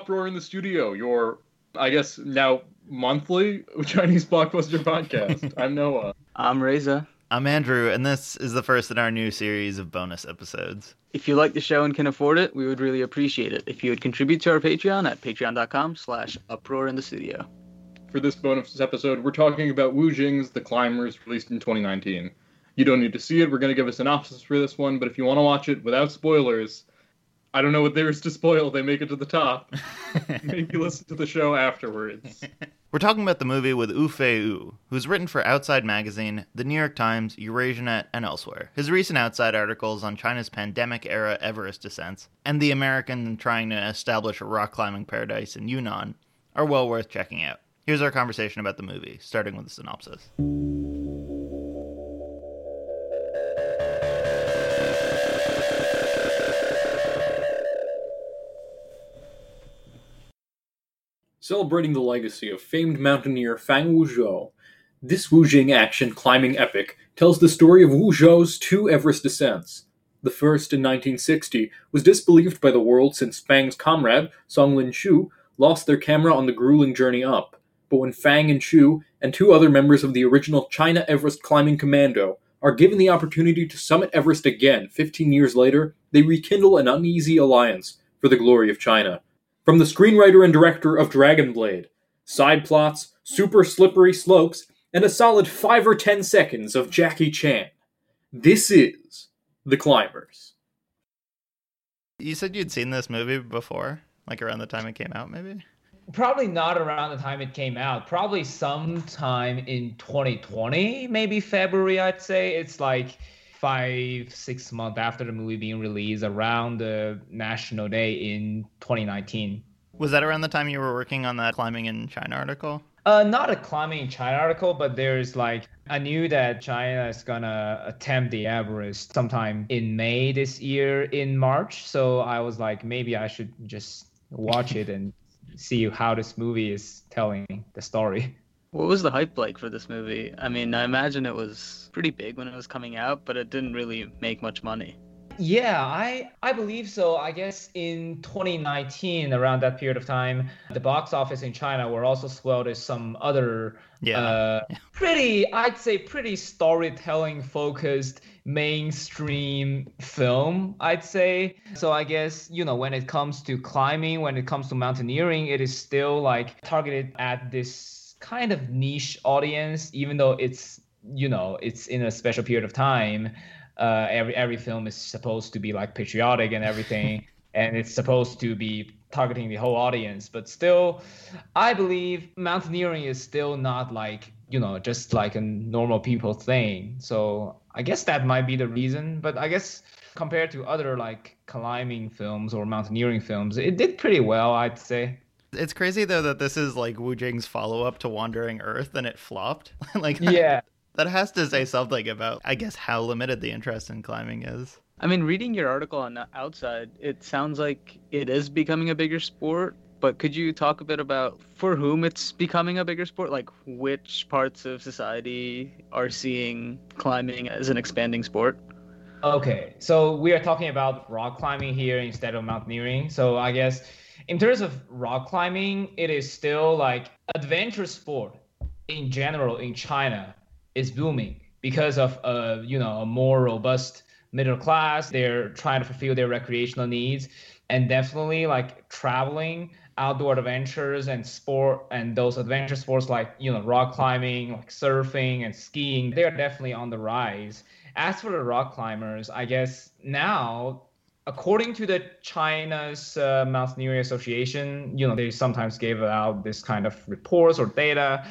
back to Uproar in the Studio, your, I guess, now monthly Chinese blockbuster podcast. I'm Noah. I'm Reza. I'm Andrew, and this is the first in our new series of bonus episodes. If you like the show and can afford it, we would really appreciate it if you would contribute to our Patreon at patreon.com slash uproar in the studio. For this bonus episode, we're talking about Wu Jing's The Climbers, released in 2019. You don't need to see it, we're going to give a synopsis for this one, but if you want to watch it without spoilers, I don't know what there is to spoil, they make it to the top. Maybe listen to the show afterwards. We're talking about the movie with Wufei who's written for Outside Magazine, The New York Times, EurasiaNet, and elsewhere. His recent Outside articles on China's pandemic era Everest descents and the American trying to establish a rock climbing paradise in Yunnan are well worth checking out. Here's our conversation about the movie, starting with a synopsis. Celebrating the legacy of famed mountaineer Fang Wuzhou, this Wu Jing action climbing epic tells the story of Wu Zhou's two Everest descents. The first in 1960 was disbelieved by the world since Fang's comrade, Song Lin Shu, lost their camera on the grueling journey up. But when Fang and Shu, and two other members of the original China Everest Climbing Commando, are given the opportunity to summit Everest again 15 years later, they rekindle an uneasy alliance for the glory of China. From the screenwriter and director of Dragon Blade, side plots, super slippery slopes, and a solid 5 or 10 seconds of Jackie Chan. This is The Climbers. You said you'd seen this movie before, like around the time it came out, maybe? Probably not around the time it came out. Probably sometime in 2020, maybe February, I'd say. It's like five, six months after the movie being released, around the National Day in 2019. Was that around the time you were working on that climbing in China article? Uh, not a climbing in China article, but there's like I knew that China is gonna attempt the Everest sometime in May this year in March. So I was like, maybe I should just watch it and see how this movie is telling the story. What was the hype like for this movie? I mean, I imagine it was pretty big when it was coming out, but it didn't really make much money. Yeah, I I believe so. I guess in 2019, around that period of time, the box office in China were also swelled as some other yeah. Uh, pretty, I'd say, pretty storytelling focused mainstream film. I'd say. So I guess you know when it comes to climbing, when it comes to mountaineering, it is still like targeted at this kind of niche audience, even though it's you know it's in a special period of time. Uh, every every film is supposed to be like patriotic and everything, and it's supposed to be targeting the whole audience. But still, I believe mountaineering is still not like you know just like a normal people thing. So I guess that might be the reason. But I guess compared to other like climbing films or mountaineering films, it did pretty well, I'd say. It's crazy though that this is like Wu Jing's follow up to Wandering Earth and it flopped. like Yeah. That has to say something about I guess how limited the interest in climbing is. I mean, reading your article on the Outside, it sounds like it is becoming a bigger sport, but could you talk a bit about for whom it's becoming a bigger sport? Like which parts of society are seeing climbing as an expanding sport? Okay, so we are talking about rock climbing here instead of mountaineering. So I guess in terms of rock climbing, it is still like adventure sport in general in China is booming because of a you know a more robust middle class. They're trying to fulfill their recreational needs and definitely like traveling outdoor adventures and sport and those adventure sports like you know rock climbing like surfing and skiing they're definitely on the rise as for the rock climbers i guess now according to the China's uh, Mountaineering Association, you know, they sometimes gave out this kind of reports or data.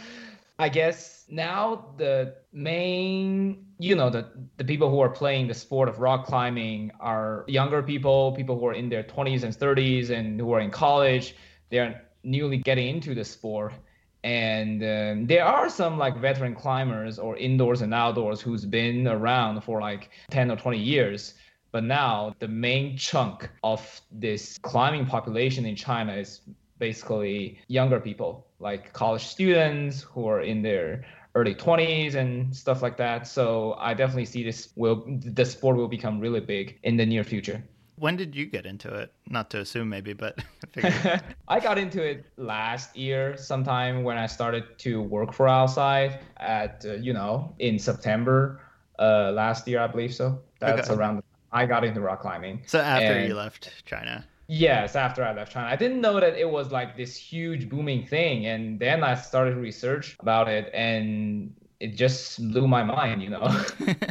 I guess now the main, you know, the, the people who are playing the sport of rock climbing are younger people, people who are in their 20s and 30s and who are in college. They're newly getting into the sport. And um, there are some like veteran climbers or indoors and outdoors who's been around for like 10 or 20 years but now the main chunk of this climbing population in China is basically younger people, like college students who are in their early 20s and stuff like that. So I definitely see this will the sport will become really big in the near future. When did you get into it? Not to assume, maybe, but I got into it last year, sometime when I started to work for Outside at, uh, you know, in September uh, last year, I believe so. That's Okay. around. I got into rock climbing. so after And- you left China. Yes, after I left China. I didn't know that it was like this huge booming thing. And then I started research about it and it just blew my mind, you know?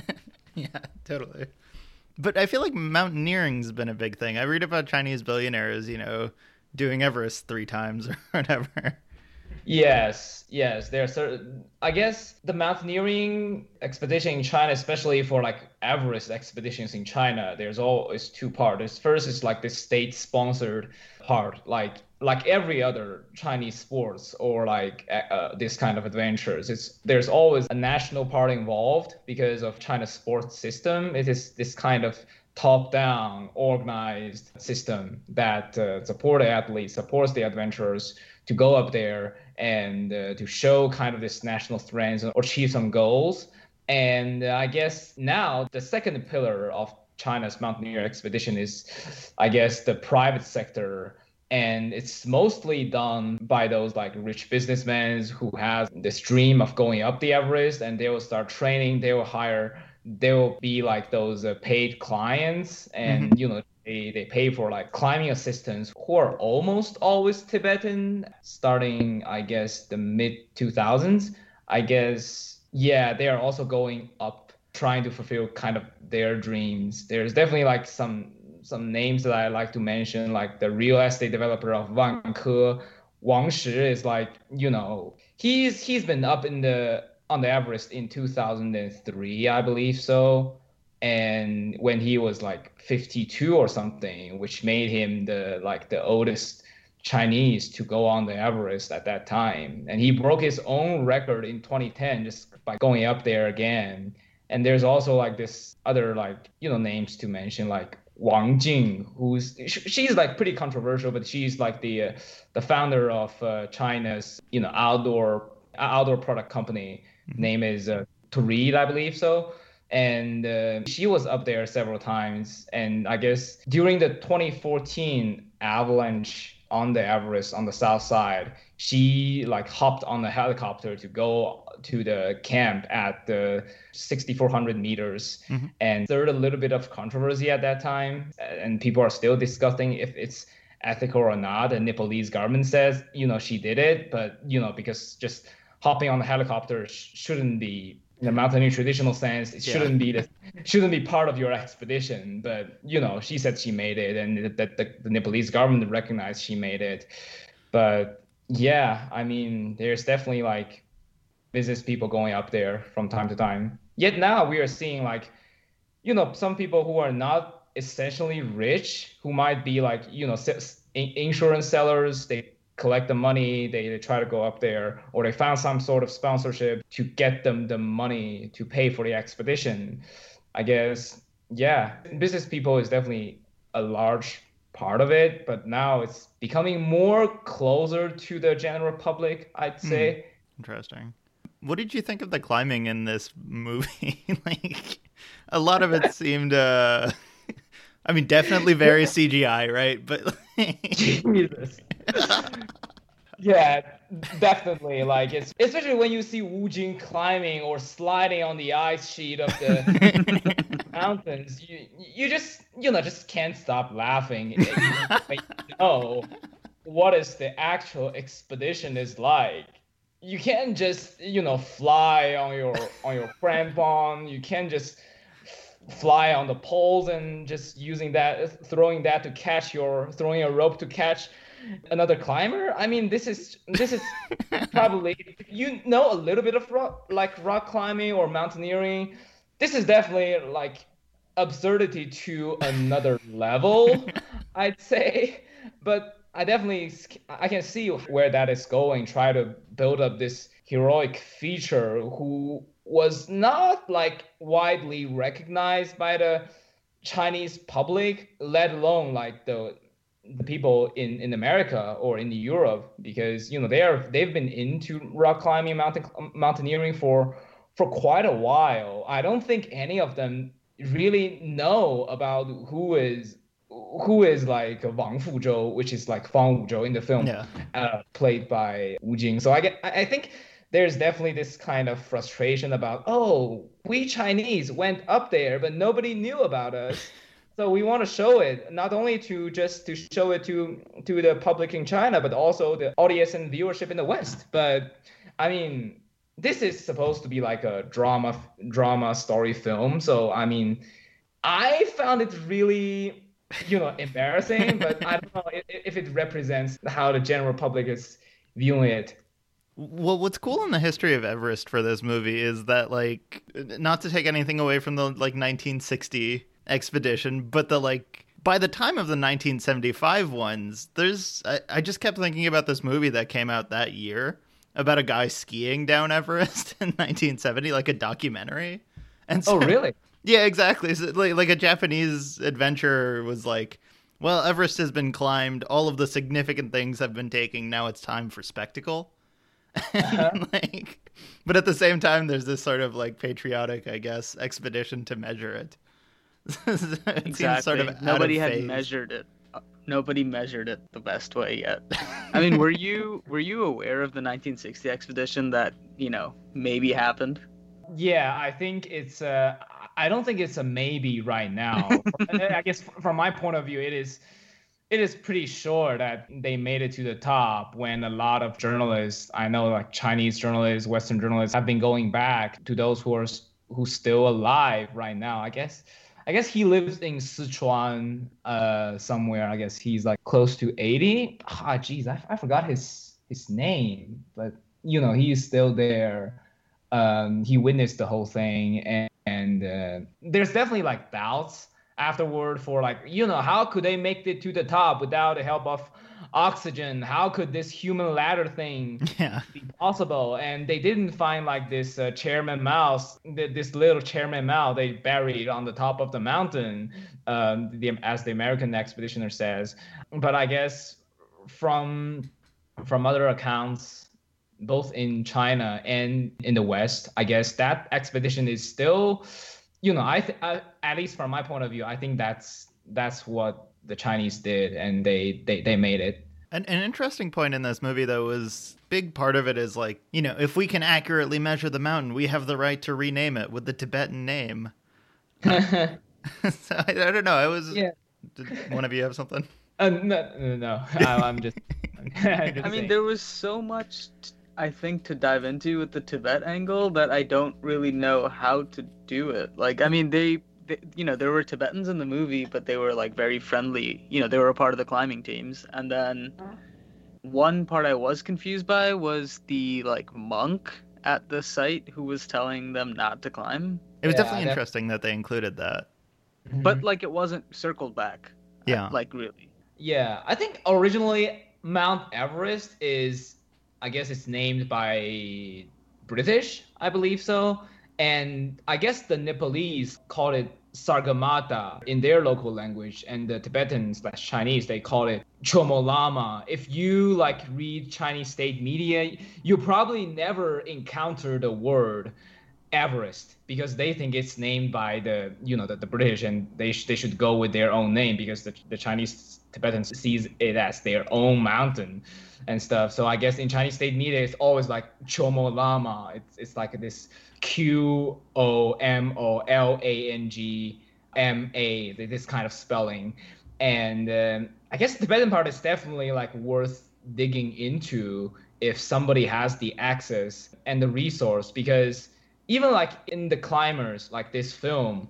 yeah, totally. But I feel like mountaineering's been a big thing. I read about Chinese billionaires, you know, doing Everest three times or whatever. Yes, yes. There's certain. I guess the mountaineering expedition in China, especially for like Everest expeditions in China, there's always two parts. First is like the state-sponsored part, like like every other Chinese sports or like uh, this kind of adventures. It's there's always a national part involved because of China's sports system. It is this kind of top-down organized system that uh, support the athletes, supports the adventurers to go up there and uh, to show kind of this national strength or achieve some goals. And uh, I guess now the second pillar of China's mountaineer expedition is, I guess, the private sector. And it's mostly done by those like rich businessmen who have this dream of going up the Everest and they will start training, they will hire, they will be like those uh, paid clients and, you know, they, they pay for like climbing assistants who are almost always Tibetan, starting I guess the mid 2000s. I guess yeah, they are also going up, trying to fulfill kind of their dreams. There's definitely like some some names that I like to mention, like the real estate developer of Vanke, Wang Shi is like you know he's he's been up in the on the Everest in 2003, I believe so and when he was like 52 or something which made him the like the oldest chinese to go on the everest at that time. And he broke his own record in 2010 just by going up there again. And there's also like this other like you know names to mention like Wang Jing, who's she's like pretty controversial, but she's like the uh, the founder of uh, China's you know outdoor outdoor product company. Name is uh, Toread, I believe so and uh, she was up there several times. And i guess during the 2014 avalanche on the everest on the south side she like hopped on the helicopter to go to the camp at the 6400 meters. Mhm. and there's a little bit of controversy at that time. And people are still discussing if it's ethical or not. The nepalese government says you know she did it. But you know because just hopping on the helicopter sh- shouldn't be the mountaineering traditional sense it Yeah. shouldn't be the shouldn't be part of your expedition but you know she said she made it and that the, the nepalese government recognized she made it but yeah i mean there's definitely like business people going up there from time to time yet now we are seeing like you know some people who are not essentially rich who might be like you know insurance sellers they collect the money they, they try to go up there or they found some sort of sponsorship to get them the money to pay for the expedition i guess yeah business people is definitely a large part of it but now it's becoming more closer to the general public i'd say Interesting. What did you think of the climbing in this movie? like, a lot of it seemed, uh, I mean, definitely very CGI, right? But Jesus. Yeah, definitely. Like it's especially when you see Wu Jing climbing or sliding on the ice sheet of the mountains, you you just you know just can't stop laughing. you know what is the actual expedition is like. You can't just you know fly on your on your crampon. You can't just fly on the poles and just using that throwing that to catch your throwing a rope to catch another climber? I mean this is this is probably if you know a little bit of rock like rock climbing or mountaineering. This is definitely like absurdity to another level i'd say. But i definitely i can see where that is going try to build up this heroic feature who was not like widely recognized by the Chinese public, let alone like the the people in, in America or in Europe, because you know they are they've been into rock climbing, mountain mountaineering for for quite a while. I don't think any of them really know about who is who is like Wang Fuzhou, which is like Fang Wuzhou in the film, Yeah. uh, played by Wu Jing. So I get, I I think there's definitely this kind of frustration about, oh, we Chinese went up there, but nobody knew about us. So we want to show it not only to just to show it to to the public in China, but also the audience and viewership in the West. But I mean, this is supposed to be like a drama drama story film. So I mean, I found it really you know embarrassing, but I don't know if, it represents how the general public is viewing it. Well, what's cool in the history of Everest for this movie is that, like, not to take anything away from the like 1960 expedition, but the like by the time of the 1975 ones, there's I, I just kept thinking about this movie that came out that year about a guy skiing down Everest in 1970, like a documentary. And oh, so, Oh, really? Yeah, exactly. So, like, like a Japanese adventurer was like, "Well, Everest has been climbed. All of the significant things have been taken. Now it's time for spectacle." Uh-huh. like, but at the same time, there's this sort of like patriotic, I guess, expedition to measure it. it exactly. seems sort of out Nobody of had phase. measured it. Uh, Nobody measured it the best way yet. I mean, were you were you aware of the 1960 expedition that you know maybe happened? Yeah, I think it's uh I don't think it's a maybe right now. I guess from my point of view it is it is pretty sure that they made it to the top when a lot of journalists, I know like Chinese journalists, Western journalists have been going back to those who are who's still alive right now. I guess I guess he lives in Sichuan uh somewhere. I guess he's like close to 80. Ah geez, I, I forgot his his name, but you know, he's still there um, he witnessed the whole thing and, and uh, there's definitely like doubts afterward for like you know how could they make it to the top without the help of oxygen. How could this human ladder thing Yeah, be possible? And they didn't find like this uh, chairman mouse th- this little chairman mouse they buried on the top of the mountain um, the, as the american expeditioner says. But i guess from from other accounts both in china and in the west i guess that expedition is still you know i, th- I at least from my point of view i think that's that's what the chinese did and they they, they made it An, an interesting point in this movie, though, was big part of it is like, you know, if we can accurately measure the mountain, we have the right to rename it with the Tibetan name. so I, I don't know. I was. Yeah. Did one of you have something? Uh, no, no, no. I, I'm just. I'm just I mean, saying. there was so much, t- I think, to dive into with the Tibet angle that I don't really know how to do it. Like, I mean, they, they, you know, there were Tibetans in the movie, but they were like very friendly. You know, they were a part of the climbing teams. And then one part I was confused by was the like monk at the site who was telling them not to climb, It was Yeah, definitely that- interesting that they included that. Mm-hmm. but like it wasn't circled back. Uh, yeah. Like really. Yeah, I think originally Mount Everest is, I guess it's named by British, I believe so. And I guess the Nepalese called it Sagarmatha in their local language, and the Tibetan slash Chinese they call it Chomolungma. If you like read Chinese state media, you probably never encounter the word Everest because they think it's named by the you know the, the British and they sh- they should go with their own name because the, the Chinese Tibetans sees it as their own mountain and stuff. So I guess in Chinese state media it's always like Chomolungma. It's it's like this Q O M O L A N G M A this kind of spelling, and um, I guess the Tibetan part is definitely like worth digging into if somebody has the access and the resource because even like in the climbers like this film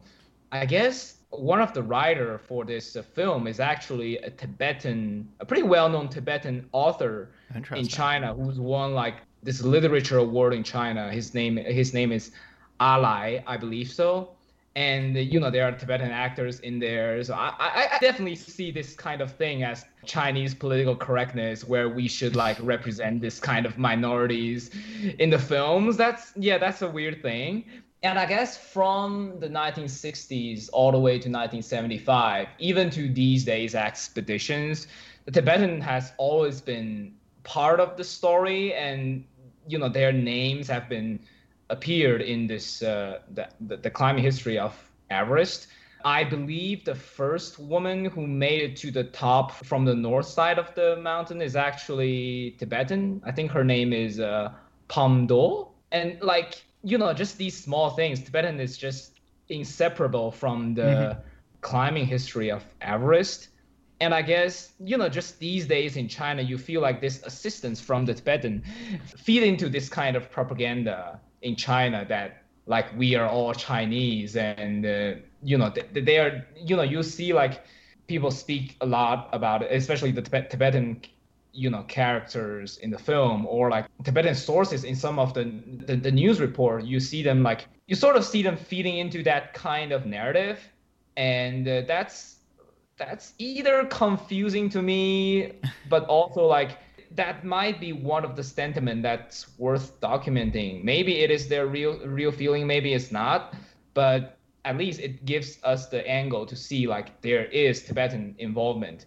i guess one of the writer for this uh, film is actually a tibetan a pretty well-known tibetan author in china who's won like this literature award in china. His name his name is alai i believe so. And uh, you know there are tibetan actors in there. So I, I i definitely see this kind of thing as chinese political correctness where we should like represent this kind of minorities in the films. That's yeah that's a weird thing and i guess from the 1960s all the way to 1975 even to these days expeditions the tibetan has always been part of the story and you know their names have been appeared in this uh, the, the, the climbing history of Everest. I believe the first woman who made it to the top from the north side of the mountain is actually Tibetan. I think her name is uh, Pan Duo. And like, you know, just these small things, Tibetan is just inseparable from the mm-hmm. climbing history of Everest. And I guess, you know, just these days in China, you feel like this assistance from the Tibetan feed into this kind of propaganda in China that like we are all Chinese and uh, you know they, they, are you know you see like people speak a lot about it, especially the Tibet, Tibetan you know characters in the film or like Tibetan sources in some of the, the the news report. You see them like you sort of see them feeding into that kind of narrative, and uh, that's that's either confusing to me, but also like that might be one of the sentiment that's worth documenting. Maybe it is their real real feeling, maybe it's not, but at least it gives us the angle to see like there is Tibetan involvement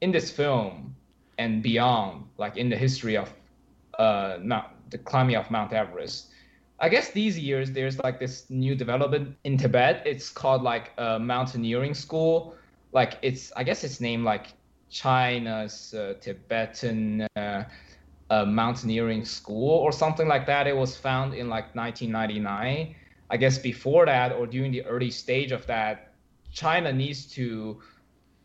in this film and beyond, like in the history of uh Mount, the climbing of Mount Everest. I guess these years there's like this new development in Tibet. It's called like a mountaineering school. Like it's I guess it's named like China's uh, Tibetan uh, uh, mountaineering school or something like that. It was found in like 1999. I guess before that or during the early stage of that, China needs to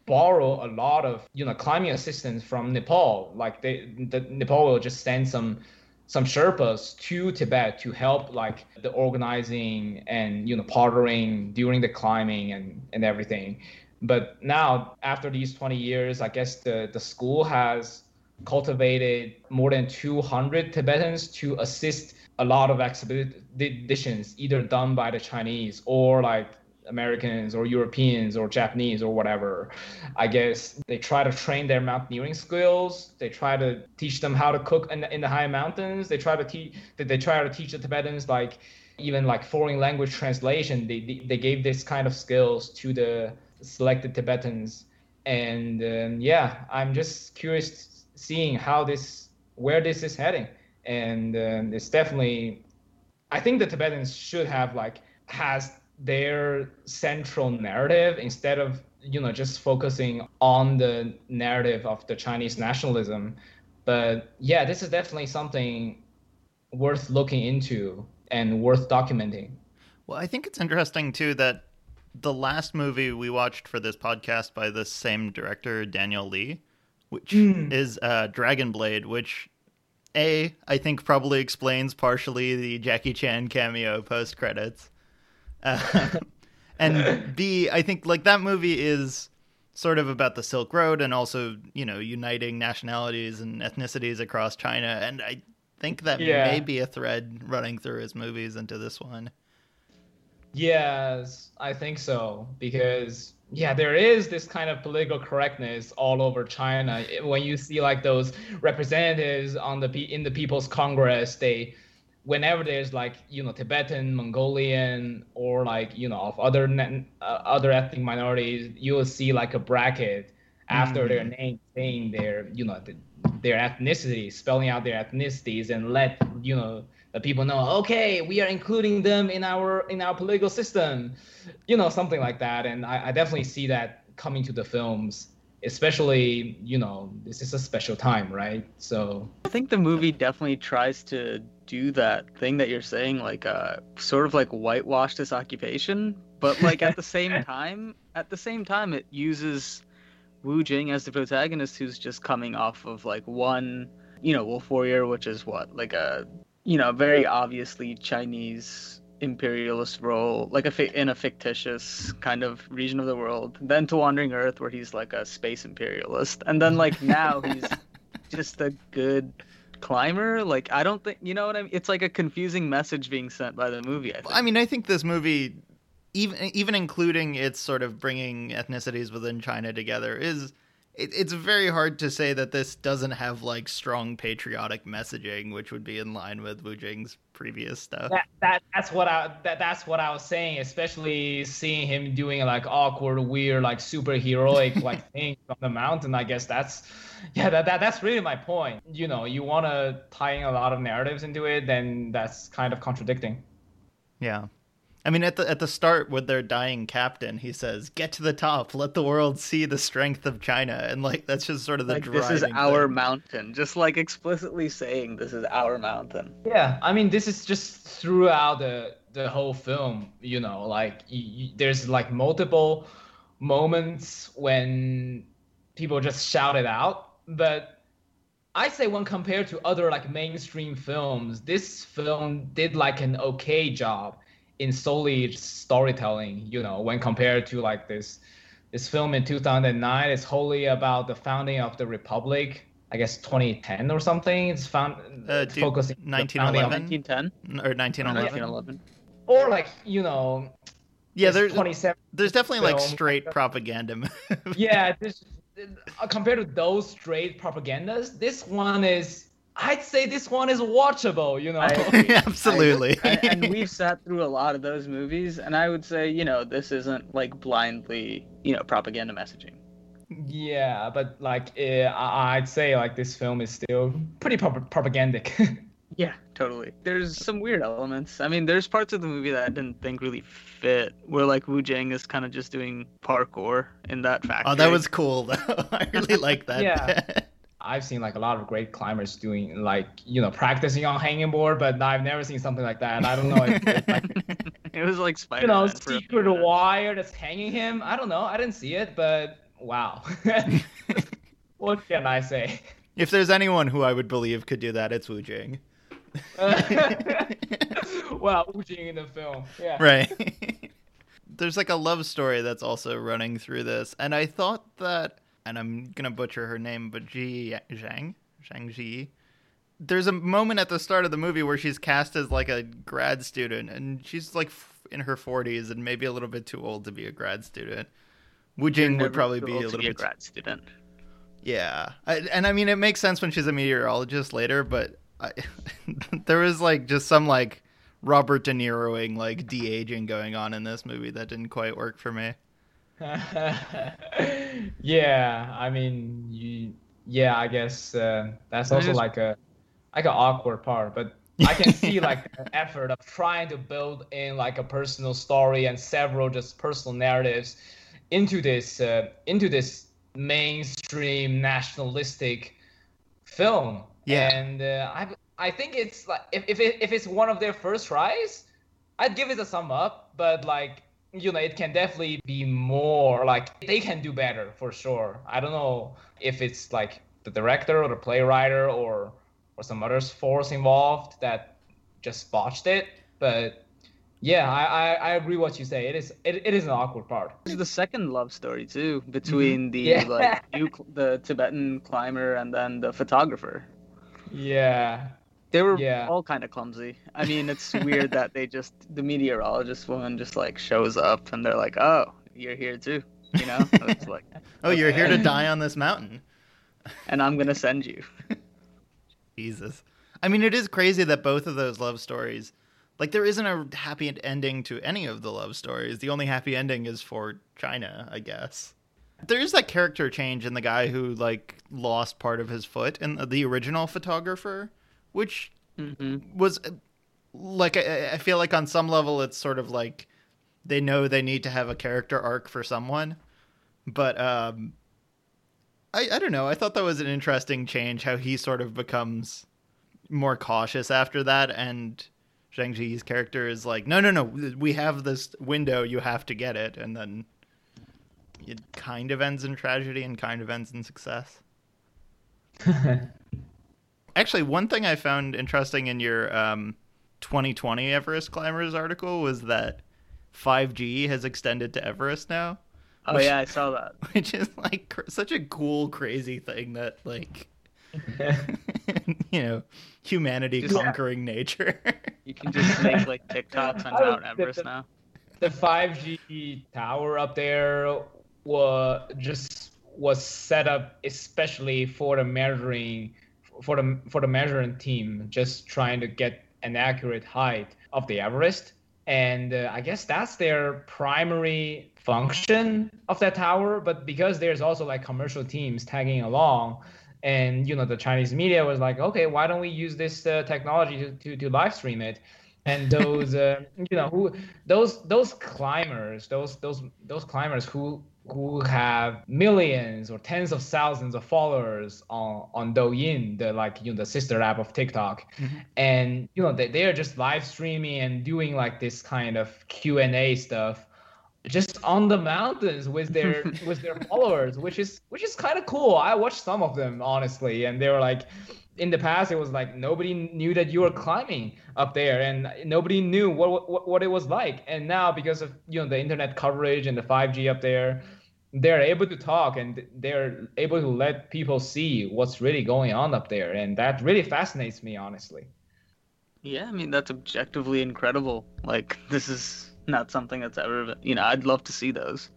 borrow a lot of you know climbing assistance from Nepal. Like they, the, Nepal will just send some some Sherpas to Tibet to help like the organizing and you know partnering during the climbing and and everything. But now, after these 20 years, I guess the, the school has cultivated more than 200 Tibetans to assist a lot of expeditions, either done by the Chinese or like Americans or Europeans or Japanese or whatever. I guess they try to train their mountaineering skills. They try to teach them how to cook in the, in the high mountains. They try to teach. They try to teach the Tibetans like even like foreign language translation. They, they gave this kind of skills to the selected Tibetans. And um, yeah, I'm just curious seeing how this, where this is heading. And um, it's definitely, I think the Tibetans should have like, has their central narrative instead of, you know, just focusing on the narrative of the Chinese nationalism. But yeah, this is definitely something worth looking into and worth documenting. Well, I think it's interesting too that the last movie we watched for this podcast by the same director, Daniel Lee, which mm. is uh, Dragon Blade, which a I think probably explains partially the Jackie Chan cameo post credits, uh, and B I think like that movie is sort of about the Silk Road and also you know uniting nationalities and ethnicities across China, and I think that yeah. may be a thread running through his movies into this one. Yes, I think so because yeah, there is this kind of political correctness all over China. When you see like those representatives on the in the People's Congress, they whenever there's like you know Tibetan, Mongolian, or like you know of other uh, other ethnic minorities, you will see like a bracket after mm-hmm. their name saying their you know the, their ethnicity, spelling out their ethnicities, and let you know the people know okay we are including them in our in our political system you know something like that and I, I, definitely see that coming to the films especially you know this is a special time right so i think the movie definitely tries to do that thing that you're saying like uh sort of like whitewash this occupation but like at the same time at the same time it uses wu jing as the protagonist who's just coming off of like one you know wolf warrior which is what like a you know, very obviously Chinese imperialist role, like a fi- in a fictitious kind of region of the world. Then to Wandering Earth, where he's like a space imperialist, and then like now he's just a good climber. Like I don't think you know what I mean. It's like a confusing message being sent by the movie. I, I mean, I think this movie, even even including its sort of bringing ethnicities within China together, is it, it's very hard to say that this doesn't have like strong patriotic messaging, which would be in line with Wu Jing's previous stuff. That, that that's what I that, that's what I was saying, especially seeing him doing like awkward, weird, like super heroic like thing on the mountain. I guess that's yeah, that, that that's really my point. You know, you want to tie in a lot of narratives into it, then that's kind of contradicting. Yeah. I mean, at the at the start with their dying captain, he says, "Get to the top, let the world see the strength of China," and like that's just sort of the Like this is our thing. mountain, just like explicitly saying this is our mountain. Yeah, I mean, this is just throughout the the whole film. You know, like you, you, there's like multiple moments when people just shout it out, but I say when compared to other like mainstream films, this film did like an okay job in solely storytelling. You know, when compared to like this this film in 2009, it's wholly about the founding of the republic. I guess 2010 or something. It's found Uh, it's dude, focusing on the 1911? 1910 or or 1911. 1911. or like you know Yeah, there's 27 there's definitely like straight propaganda. yeah this uh, compared to those straight propagandas this one is i'd say this one is watchable you know I- Absolutely. and, and we've sat through a lot of those movies, and I would say, you know, this isn't like blindly, you know, propaganda messaging. yeah but like uh, I- i'd say like this film is still pretty prop- propagandic Yeah, totally. There's some weird elements. I mean, there's parts of the movie that I didn't think really fit, where like Wu Jing is kind of just doing parkour in that factory. oh, that was cool though. I really like that. Yeah. I've seen like a lot of great climbers doing like you know practicing on hanging board but i've never seen something like that i don't know if it's like it was like Spider. you know secret wire that's hanging him i don't know i didn't see it but wow what can i say if there's anyone who I would believe could do that, it's Wu Jing. well, Wu Jing in the film. Yeah. right. There's like a love story that's also running through this, and I thought that, and I'm gonna butcher her name, but Ji Zhang, Zhang Ji. There's a moment at the start of the movie where she's cast as like a grad student, and she's like f- in her 40s and maybe a little bit too old to be a grad student. Wu Jing would probably be a little be a bit grad student. yeah, I, and I mean it makes sense when she's a meteorologist later, but I, there was like just some like Robert De Niroing like de aging going on in this movie that didn't quite work for me. yeah, I mean, you. Yeah, I guess uh, that's also just- like a like an awkward part, but I can see like the effort of trying to build in like a personal story and several just personal narratives into this uh, into this mainstream nationalistic film. Yeah. and uh, I I think it's like if if, it, if it's one of their first tries, I'd give it a sum up. But like you know, it can definitely be more. Like they can do better for sure. I don't know if it's like the director or the playwright or or some other force involved that just botched it. But yeah, I, I, I agree what you say. It is it, it is an awkward part. This is the second love story too mm-hmm. between the Yeah. like you the Tibetan climber and then the photographer. Yeah. They were Yeah. all kind of clumsy. I mean, it's weird that they just the meteorologist woman just like shows up and they're like, "Oh, you're here too," you know? It's like, Oh, you're here to die on this mountain. and I'm gonna send you. Jesus. I mean, it is crazy that both of those love stories, like, there isn't a happy ending to any of the love stories. The only happy ending is for China, I guess. There's that character change in the guy who, like, lost part of his foot in the original photographer, which hmm was, uh, like, I, I feel like on some level it's sort of like they know they need to have a character arc for someone. But, um, I, I don't know. I thought that was an interesting change how he sort of becomes more cautious after that and Zhang Ji's character is like, "No, no, no. We have this window. You have to get it." And then it kind of ends in tragedy and kind of ends in success. Actually, one thing I found interesting in your um, 2020 Everest climbers article was that 5G has extended to Everest now Oh yeah, I saw that. which is like cr- such a cool crazy thing that like you know humanity Just- conquering nature You can just make like TikToks on Mount was- Everest now. the 5G tower up there was just was set up especially for the measuring for the for the measuring team just trying to get an accurate height of the Everest. And uh, I guess that's their primary function of that tower. But because there's also like commercial teams tagging along and you know the Chinese media was like okay why don't we use this uh, technology to, to, to live stream it? And those uh, you know who those those climbers those those those climbers who who have millions or tens of thousands of followers on on Douyin, the like you know the sister app of TikTok, mm-hmm. and you know they, they are just live streaming and doing like this kind of Q and A stuff, just on the mountains with their with their followers, which is which is kind of cool. I watched some of them honestly, and they were like, in the past it was like nobody knew that you were climbing up there and nobody knew what, what what it was like. And now because of you know the internet coverage and the 5g up there they're able to talk and they're able to let people see what's really going on up there. And that really fascinates me honestly. Yeah i mean that's objectively incredible. Like this is not something that's ever you know i'd love to see those.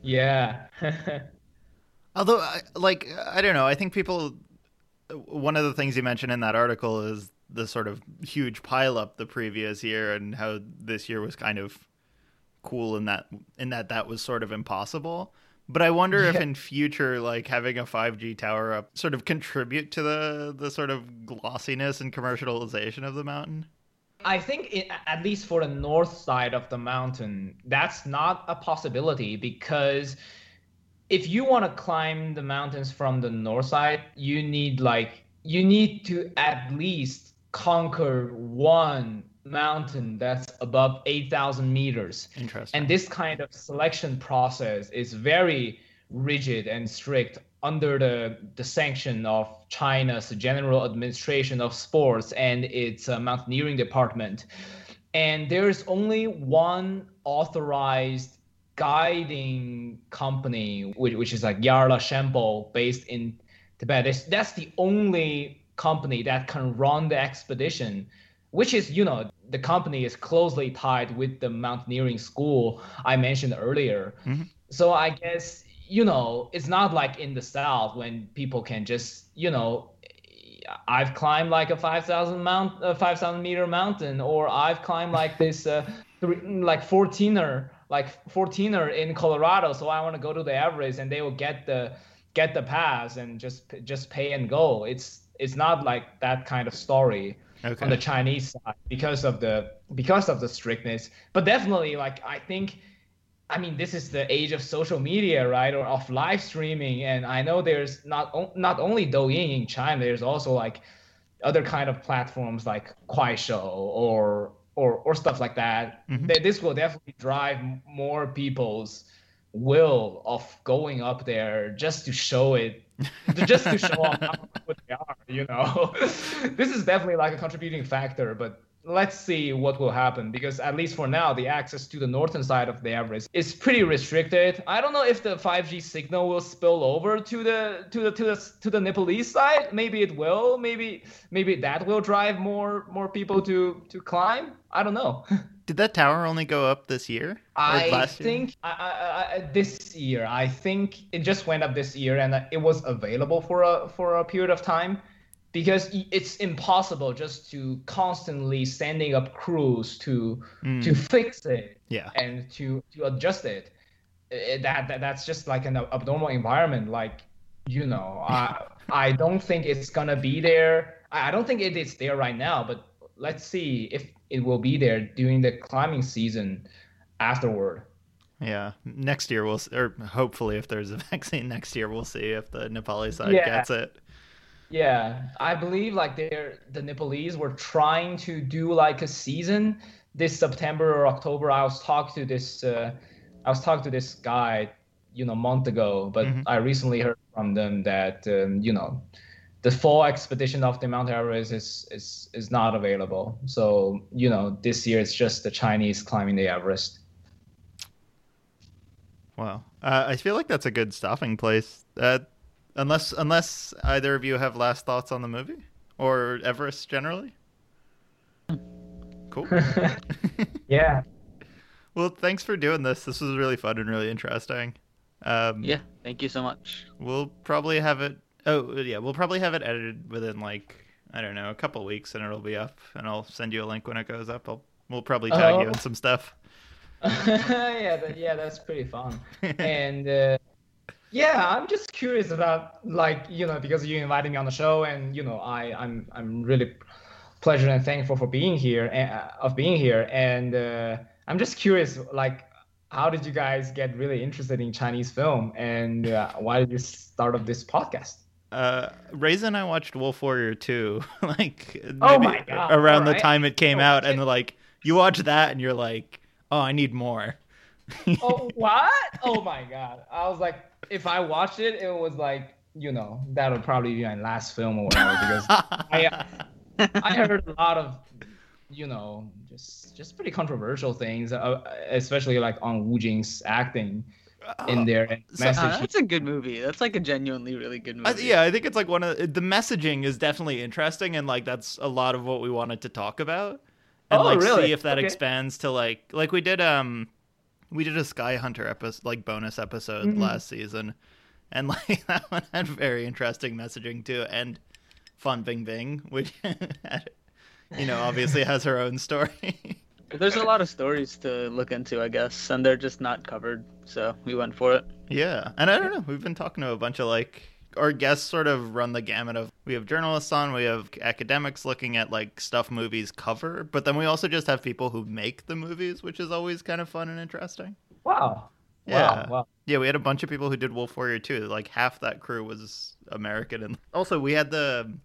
Yeah. Although like i don't know. I think people one of the things you mentioned in that article is the sort of huge pileup the previous year and how this year was kind of cool in that in that that was sort of impossible. But I wonder yeah. if in future, like having a 5G tower up, sort of contribute to the the sort of glossiness and commercialization of the mountain. I think, it, at least for the north side of the mountain, that's not a possibility because if you want to climb the mountains from the north side, you need like you need to at least conquer one mountain that's above 8,000 meters. Interesting. And this kind of selection process is very rigid and strict under the, the sanction of China's General Administration of Sports and its uh, mountaineering department. And there's only one authorized guiding company, which, which is like Yarlha Shampo, based in Tibet. It's, that's the only company that can run the expedition, which is, you know, the company is closely tied with the mountaineering school I mentioned earlier. Mm-hmm. So I guess, you know, it's not like in the South when people can just, you know, I've climbed like a 5,000 mount, uh, 5,000 meter mountain, or I've climbed like this, uh, three, like 14er like 14er in Colorado, so I want to go to the Everest, and they will get the get the pass and just just pay and go. It's it's not like that kind of story okay. on the Chinese side because of the because of the strictness. But definitely, like I think, I mean, this is the age of social media, right, or of live streaming, and I know there's not not only Douyin in China, there's also like other kind of platforms like Kuaishou or or or stuff like that. Mm-hmm. This will definitely drive more people's will of going up there just to show it just to show off how good they are you know this is definitely like a contributing factor but let's see what will happen because at least for now the access to the northern side of the Everest is pretty restricted. I don't know if the 5G signal will spill over to the to the to the to the Nepalese side. Maybe it will. Maybe maybe that will drive more more people to to climb. I don't know. Did that tower only go up this year? I think I, I, I, this year. I think it just went up this year, and it was available for a for a period of time because it's impossible just to constantly sending up crews to mm. to fix it yeah. and to to adjust it. it that, that that's just like an abnormal environment like you know i i don't think it's gonna be there i don't think it is there right now but let's see if it will be there during the climbing season afterward yeah, next year we'll, or hopefully, if there's a vaccine next year, we'll see if the Nepali side yeah. gets it. Yeah, I believe like they're the Nepalese were trying to do like a season this September or October. I was talking to this uh, I was talking to this guy, you know, a month ago, but mm-hmm. I recently heard from them that um, you know the fall expedition of the Mount Everest is is is not available. So you know this year it's just the Chinese climbing the Everest. Wow, uh, I feel like that's a good stopping place. Uh, Unless unless either of you have last thoughts on the movie or Everest generally. Cool. yeah. Well, thanks for doing this. This was really fun and really interesting. Um, yeah, thank you so much. We'll probably have it. Oh, yeah, we'll probably have it edited within like I don't know a couple weeks, and it'll be up. And I'll send you a link when it goes up. I'll we'll probably tag oh. you in some stuff. yeah, that, yeah, that's pretty fun. and uh, yeah, I'm just curious about like you know because you invited me on the show and you know I I'm I'm really pleasure and thankful for being here uh, of being here. And uh, I'm just curious, like, how did you guys get really interested in Chinese film, and uh, why did you start up this podcast? Uh, Raisin, I watched Wolf Warrior 2, like Oh my God, around the alright. time it came Oh, out, and like you watch that and you're like, oh, I need more. oh what? Oh my god! I was like, if I watched it, it was like, you know, that would probably be my last film or whatever because I I heard a lot of, you know, just just pretty controversial things, uh, especially like on Wu Jing's acting in there and So- Uh, that's a good movie. That's like a genuinely really good movie. I, yeah, I think it's like one of the messaging is definitely interesting, and like that's a lot of what we wanted to talk about, and Oh, like really? see if that Okay. expands to like like we did um we did a Sky Hunter episode like bonus episode Mhm. last season, and like that one had very interesting messaging too, and Fan Bingbing, which had, you know obviously has her own story. There's a lot of stories to look into, I guess, and they're just not covered. So we went for it. Yeah, and I don't know. We've been talking to a bunch of like our guests sort of run the gamut of we have journalists on, we have academics looking at like stuff movies cover, but then we also just have people who make the movies, which is always kind of fun and interesting. wow. Yeah. Wow. Wow. Yeah, we had a bunch of people who did Wolf Warrior too. Like half that crew was American, and also we had the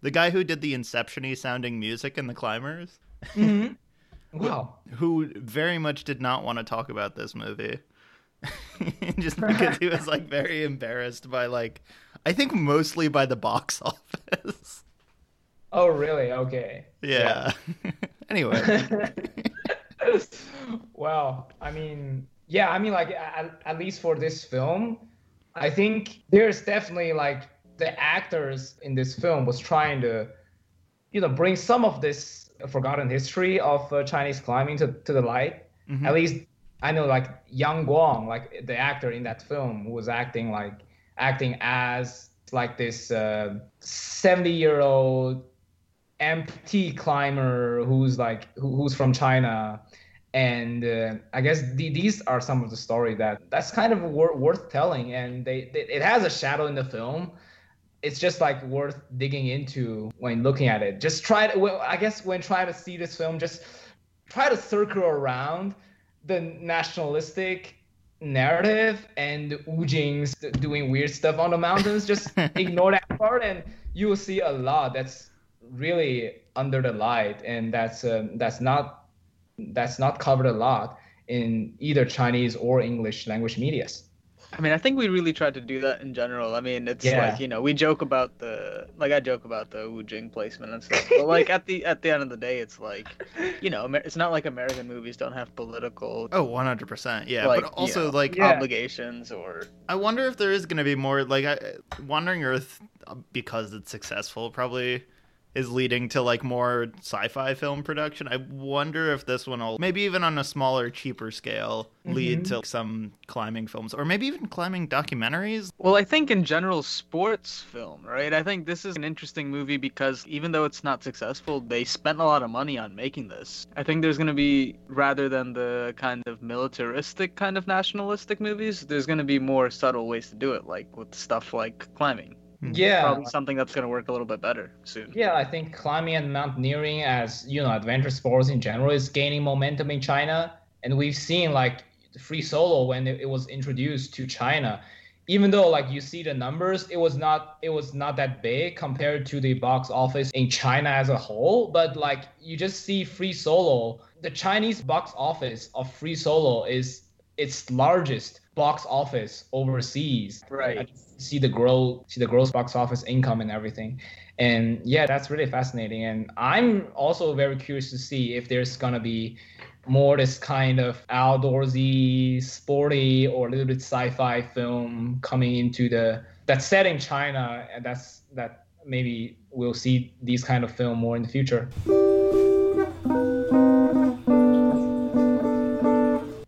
the guy who did the Inception-y sounding music in the Climbers, hmm Wow. who very much did not want to talk about this movie. just because he was like very embarrassed by like I think mostly by the box office. Oh, really? Okay. yeah. anyway. well, I mean, yeah, I mean, like at, at least for this film, I think there's definitely like the actors in this film was trying to, you know, bring some of this forgotten history of uh, Chinese climbing to, to the light. Mhm. At least I know like Yang Guang, like the actor in that film, was acting like acting as like this 70 year old empty climber who's like who, who's from China, and uh, I guess the, these are some of the story that that's kind of wor- worth telling, and they, they it has a shadow in the film. It's just like worth digging into when looking at it. Just try to, well, I guess when trying to see this film, just try to circle around the nationalistic narrative and Wu Jing's doing weird stuff on the mountains. Just ignore that part, and you will see a lot that's really under the light, and that's um, that's not that's not covered a lot in either Chinese or English language medias. I mean, I think we really tried to do that in general. I mean, it's Yeah. like you know, we joke about the like I joke about the Wu Jing placement and stuff, but like at the at the end of the day, it's like, you know, it's not like American movies don't have political Oh, 100%. Yeah, Like, but you also know, like Yeah. obligations or I wonder if there is going to be more like I, Wandering Earth uh, because it's successful probably is leading to like more sci-fi film production. I wonder if this one will maybe even on a smaller cheaper scale lead Mhm. to some climbing films or maybe even climbing documentaries. Well, I think in general, sports film, right? I think this is an interesting movie because even though it's not successful, they spent a lot of money on making this. I think there's going to be, rather than the kind of militaristic, kind of nationalistic movies, there's going to be more subtle ways to do it, like with stuff like climbing. Hmm. Yeah, Probably something that's going to work a little bit better soon. Yeah, I think climbing and mountaineering as you know adventure sports in general is gaining momentum in China, and we've seen like free solo when it, it was introduced to China. Even though like you see the numbers, it was not it was not that big compared to the box office in China as a whole. But like you just see free solo, the Chinese box office of free solo is its largest box office overseas. Right. I see the growth, see the gross box office income and everything. And yeah, that's really fascinating. And I'm also very curious to see if there's gonna be more this kind of outdoorsy, sporty, or a little bit sci-fi film coming into the that's set in China, and that's that maybe we'll see these kind of film more in the future.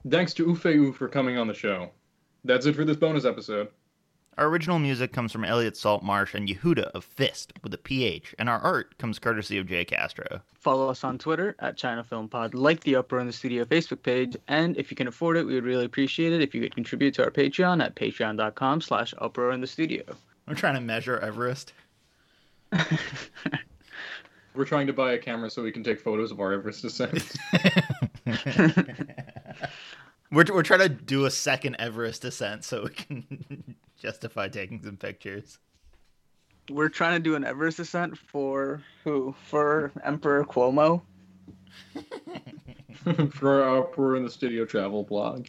Thanks to Wufei for coming on the show. That's it for this bonus episode. Our original music comes from Elliot Saltmarsh and Yehuda of Fist with a PH, and our art comes courtesy of Jay Castro. Follow us on Twitter at China Film Pod, like the Uproar in the Studio Facebook page, and if you can afford it, we would really appreciate it if you could contribute to our Patreon at patreon.com slash Uproar in the Studio. I'm trying to measure Everest. We're trying to buy a camera so we can take photos of our Everest descent. we're we're trying to do a second Everest ascent so we can justify taking some pictures. We're trying to do an Everest ascent for who? For Emperor Cuomo. for our Poor in the Studio travel blog.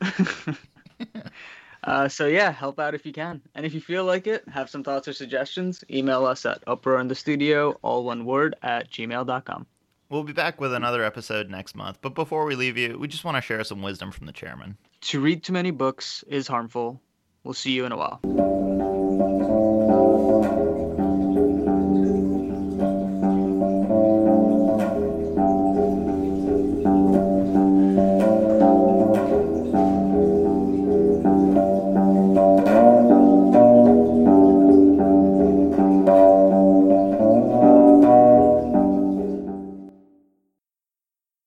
uh, so yeah, help out if you can, and if you feel like it, have some thoughts or suggestions, email us at uproar in the studio, all one word, at gmail.com. We'll be back with another episode next month, but before we leave you, we just want to share some wisdom from the chairman. To read too many books is harmful. We'll see you in a while.